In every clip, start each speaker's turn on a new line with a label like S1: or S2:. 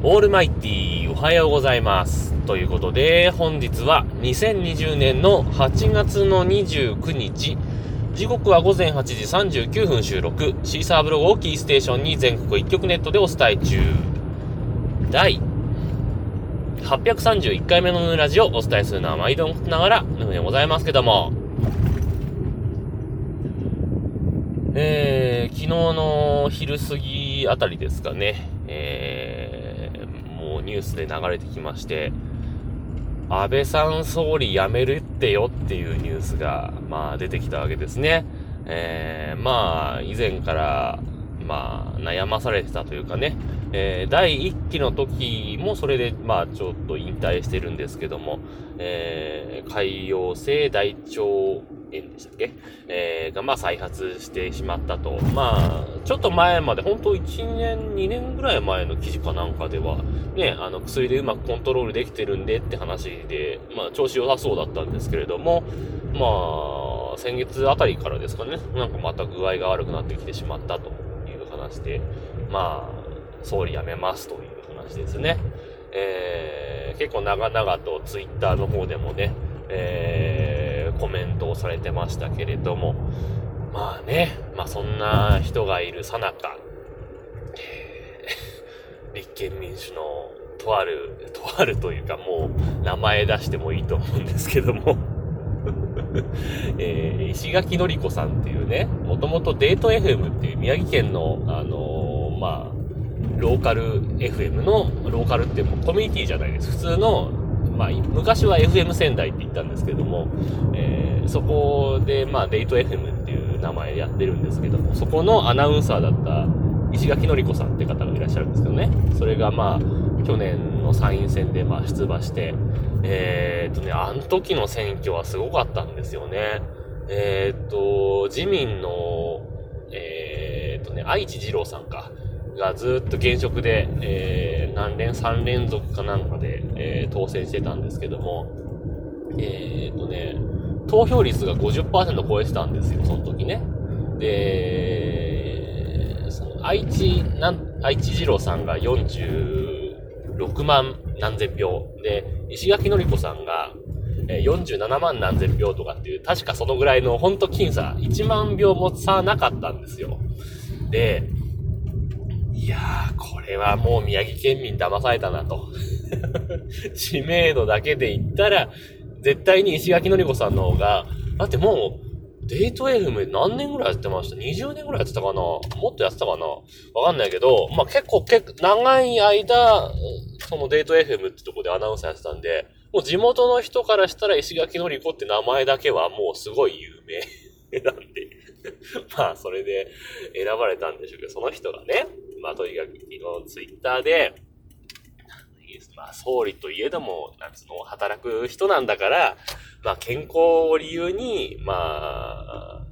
S1: オールマイティーおはようございます。ということで、本日は2020年の8月の29日、時刻は午前8時39分収録、シーサーブログをキーステーションに全国一曲ネットでお伝え中。第831回目のヌーラジオをお伝えするのは毎度ながら、ヌーでございますけども、えー、昨日の昼過ぎあたりですかね、えニュースで流れてきまして、安倍さん総理辞めるってよっていうニュースが、まあ出てきたわけですね。えー、まあ、以前から、まあ、悩まされてたというかね、えー、第1期の時もそれで、まあ、ちょっと引退してるんですけども、えー、海洋性大腸炎でしたっけ？えー、が、まあ、再発してしまったと。まあ、ちょっと前まで、本当1年、2年ぐらい前の記事かなんかでは、ね、あの、薬でうまくコントロールできてるんでって話で、まあ、調子良さそうだったんですけれども、まあ、先月あたりからですかね、なんかまた具合が悪くなってきてしまったという話で、まあ、総理辞めますという話ですね。えー、結構長々とツイッターの方でもね、えー、コメントをされてましたけれども、まあね、まあそんな人がいるさなか、え 立憲民主のとある、とあるというかもう名前出してもいいと思うんですけども、えー石垣のり子さんっていうね、もともとデート FM っていう宮城県の、あのーまあ、ローカル FM の、ローカルってもうコミュニティじゃないです。普通の、まあ、昔は FM 仙台って言ったんですけども、えーそこで、まあ、デート FM っていう名前でやってるんですけども、そこのアナウンサーだった石垣のり子さんって方がいらっしゃるんですけどね。それがまあ、去年の参院選でまあ出馬して、えーっとね、あの時の選挙はすごかったんですよね。えーっと、自民の、えーっとね、愛知二郎さんか。がずっと現職で、えー、何連、3連続かなんかで、えー当選してたんですけども、えーっとね、投票率が50%超えてたんですよ、その時ね。で、その愛知、なん、愛知二郎さんが46万何千票。で、石垣のり子さんが、えー47万何千票とかっていう、確かそのぐらいの、ほんと僅差、1万票も差なかったんですよ。で、いやー、これはもう宮城県民騙されたなと。知名度だけで言ったら、絶対に石垣のり子さんの方が、だってもう、デート FM 何年ぐらいやってました ?20 年ぐらいやってたかな？もっとやってたかな？わかんないけど、まあ、結構、結構、長い間、そのデート FM ってとこでアナウンサーやってたんで、もう地元の人からしたら石垣のり子って名前だけはもうすごい有名。なんで、まあ、それで選ばれたんでしょうけど、その人がね、まあ、とにかく、昨日ツイッターで、まあ、総理といえども、なんつうの、働く人なんだから、まあ、健康を理由に、まあ、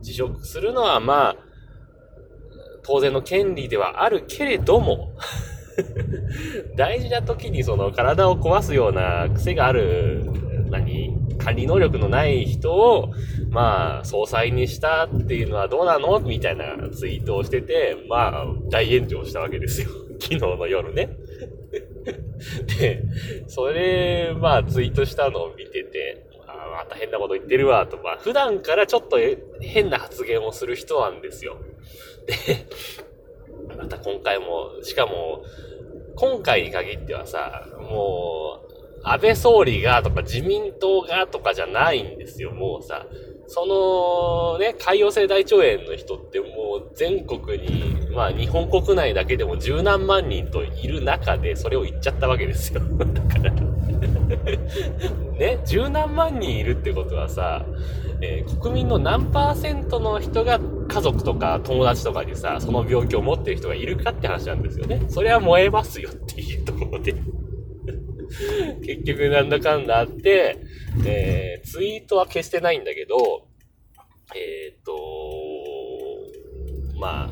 S1: 辞職するのは、まあ、当然の権利ではあるけれども、大事な時にその体を壊すような癖がある、何？管理能力のない人を、まあ、総裁にしたっていうのはどうなの？みたいなツイートをしてて、まあ、大炎上したわけですよ。昨日の夜ね。で、それ、まあ、ツイートしたのを見てて、あまた変なこと言ってるわ、と。まあ、普段からちょっと変な発言をする人なんですよ。で、また今回も、しかも、今回に限ってはさ、もう、安倍総理がとか自民党がとかじゃないんですよ、もうさ。そのね、海洋性大腸炎の人ってもう全国に、まあ日本国内だけでも十何万人といる中でそれを言っちゃったわけですよ。だからね、十何万人いるってことはさ、えー国民の何パーセントの人が家族とか友達とかにさ、その病気を持ってる人がいるかって話なんですよね。それは燃えますよっていうところで。結局なんだかんだあって、えーツイートは消してないんだけど、えーっと、まあ、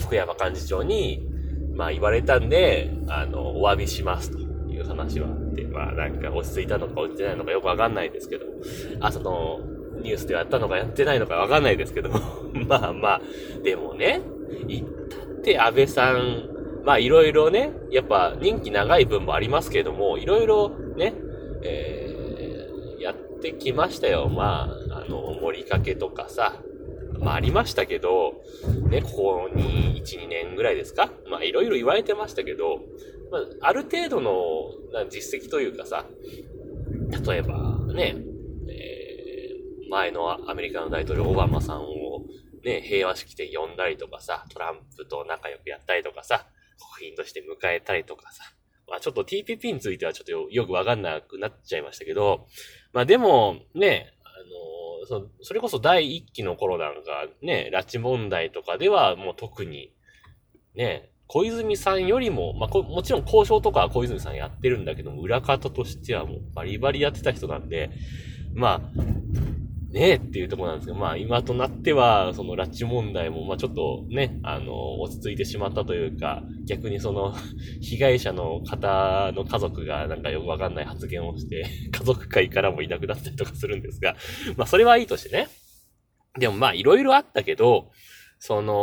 S1: 福山幹事長に、まあ言われたんで、あの、お詫びしますという話はあって、まあなんか落ち着いたのか落ちてないのかよくわかんないですけど、あ、その、ニュースでやったのかやってないのかわかんないですけど、まあまあ、でもね、言ったって安倍さん、まあいろいろね、やっぱ任期長い分もありますけれども、いろいろね、えー、やってきましたよ。まあ、あの、盛りかけとかさ、まあありましたけど、ね、ここに1、2年ぐらいですか？まあいろいろ言われてましたけど、まあ、ある程度の実績というかさ、例えばね、えー、前のアメリカの大統領オバマさんをね、平和式で呼んだりとかさ、トランプと仲良くやったりとかさ、国賓として迎えたりとかさ、まあちょっと TPP についてはちょっとよくわかんなくなっちゃいましたけど、まあでも、ね、あの、そそれこそ第一期の頃なんかね、拉致問題とかではもう特に、ね、小泉さんよりも、まあ、もちろん交渉とかは小泉さんやってるんだけども、裏方としてはもうバリバリやってた人なんで、まあ、ねえっていうところなんですけど、まあ今となっては、その拉致問題も、まあちょっとね、あの、落ち着いてしまったというか、逆にその、被害者の方の家族がなんかよくわかんない発言をして、家族会からもいなくなったりとかするんですが、まあそれはいいとしてね。でもまあいろいろあったけど、その、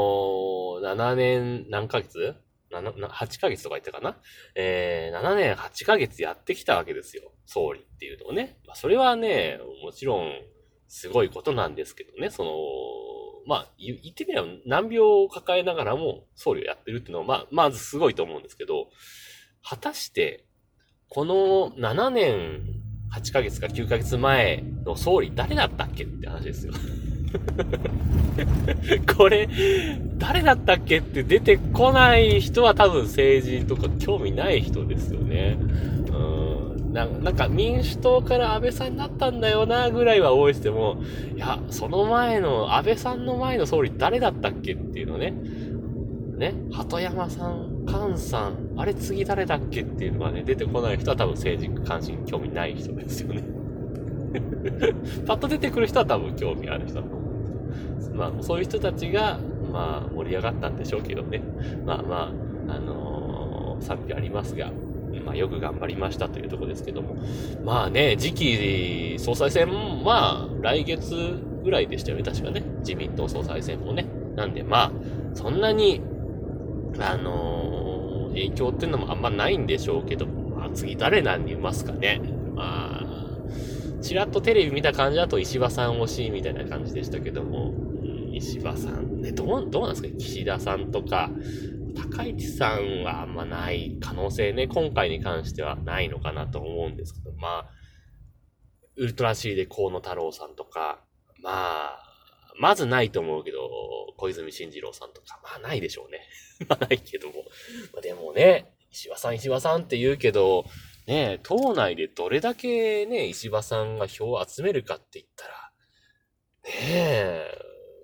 S1: 7年、何ヶ月 ?8 ヶ月とか言ったかな？えー、7年8ヶ月やってきたわけですよ。総理っていうのをね。まあそれはね、もちろん、すごいことなんですけどね、その、まあ、言ってみれば難病を抱えながらも総理をやってるっていうのは、まあ、まずすごいと思うんですけど、果たして、この7年8ヶ月か9ヶ月前の総理誰だったっけって話ですよ。これ、誰だったっけって出てこない人は多分政治とか興味ない人ですよね。なんか民主党から安倍さんになったんだよなぐらいは応援しても、いや、その前の、安倍さんの前の総理誰だったっけっていうのね。ね、鳩山さん、菅さん、あれ次誰だっけっていうのがね、出てこない人は多分政治関心興味ない人ですよね。パッと出てくる人は多分興味ある人だと思うんですまあ、そういう人たちが、まあ、盛り上がったんでしょうけどね。まあまあ、あのー、賛否ありますが、まあ、よく頑張りましたというとこですけども。まあね、次期総裁選、まあ、来月ぐらいでしたよね、確かね。自民党総裁選もね。なんで、まあ、そんなに、あのー、影響っていうのもあんまないんでしょうけど、まあ、次誰なんにいますかね。まあ、ちらっとテレビ見た感じだと石破さん惜しいみたいな感じでしたけども、石破さん、ね、どう、どうなんですか岸田さんとか、高市さんはあんまない可能性ね、今回に関してはないのかなと思うんですけど、まあ、ウルトラ C で河野太郎さんとか、まあ、まずないと思うけど、小泉進次郎さんとか、まあないでしょうね。まあないけども。まあ、でもね、石破さん石破さんって言うけど、ね、党内でどれだけね、石破さんが票を集めるかって言ったら、ねえ、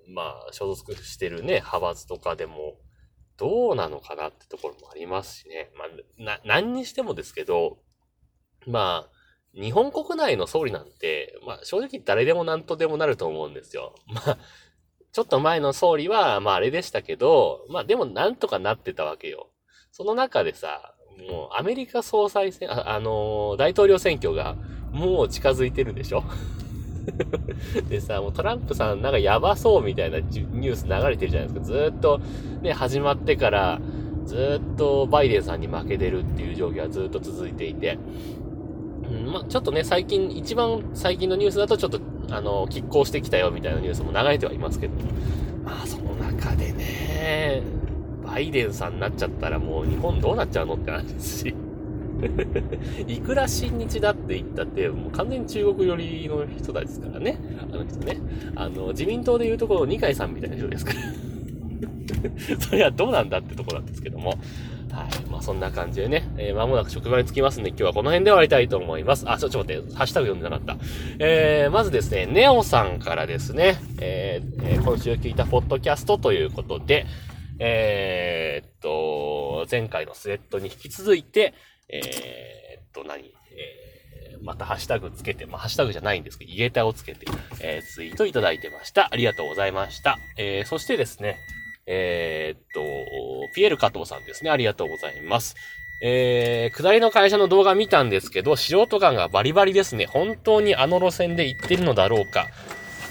S1: まあ、所属してるね、派閥とかでも、どうなのかなってところもありますしね。まあ、な、何にしてもですけど、まあ、日本国内の総理なんて、まあ正直誰でも何とでもなると思うんですよ。まあ、ちょっと前の総理は、まああれでしたけど、まあでもなんとかなってたわけよ。その中でさ、もうアメリカ総裁選、あ、あのー、大統領選挙がもう近づいてるでしょ でさ、もうトランプさんなんかやばそうみたいなニュース流れてるじゃないですか。ずっとね、始まってから、ずっとバイデンさんに負けてるっていう状況がずっと続いていて、うん、まあ、ちょっとね、最近、一番最近のニュースだとちょっと、あの、拮抗してきたよみたいなニュースも流れてはいますけど、まあ、その中でね、バイデンさんになっちゃったらもう日本どうなっちゃうのって話ですし。いくら親日だって言ったって、もう完全に中国寄りの人たちですからね。あの人ね。あの、自民党で言うところ二階さんみたいな人ですから。それはどうなんだってとこなんですけども。はい。まあそんな感じでね、えー、間もなく職場に着きますんで、今日はこの辺で終わりたいと思います。あ、ちょ、ちょっと待って、ハッシュタグ読んでなかった。えー、まずですね、ネオさんからですね、えー、今週聞いたポッドキャストということで、えー、っと、前回のスレッドに引き続いて、えー、っと、何？えー、またハッシュタグつけて、まあ、ハッシュタグじゃないんですけど、イゲタをつけて、えー、ツイートいただいてました。ありがとうございました。えー、そしてですね、えー、っと、ピエール加藤さんですね。ありがとうございます。えー、下りの会社の動画見たんですけど、素人感がバリバリですね。本当にあの路線で行ってるのだろうか。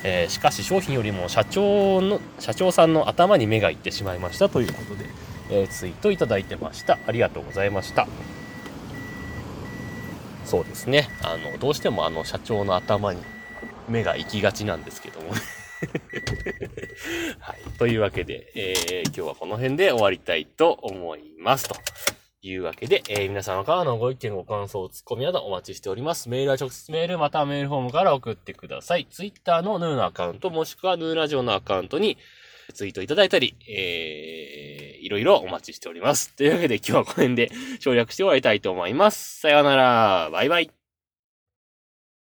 S1: えー、しかし商品よりも社長の、社長さんの頭に目がいってしまいましたということで、えー、ツイートいただいてました。ありがとうございました。そうですね。あの、どうしてもあの社長の頭に目が行きがちなんですけどもね はい。というわけで、えー、今日はこの辺で終わりたいと思います。というわけで、えー、皆様からのご意見、ご感想、ツッコミなどお待ちしております。メールは直接メール、またはメールフォームから送ってください。ツイッターのヌーのアカウント、もしくはヌーラジオのアカウントにツイートいただいたり、えー、いろいろお待ちしております。というわけで今日はこの辺で省略して終わりたいと思います。さようなら。バイバイ。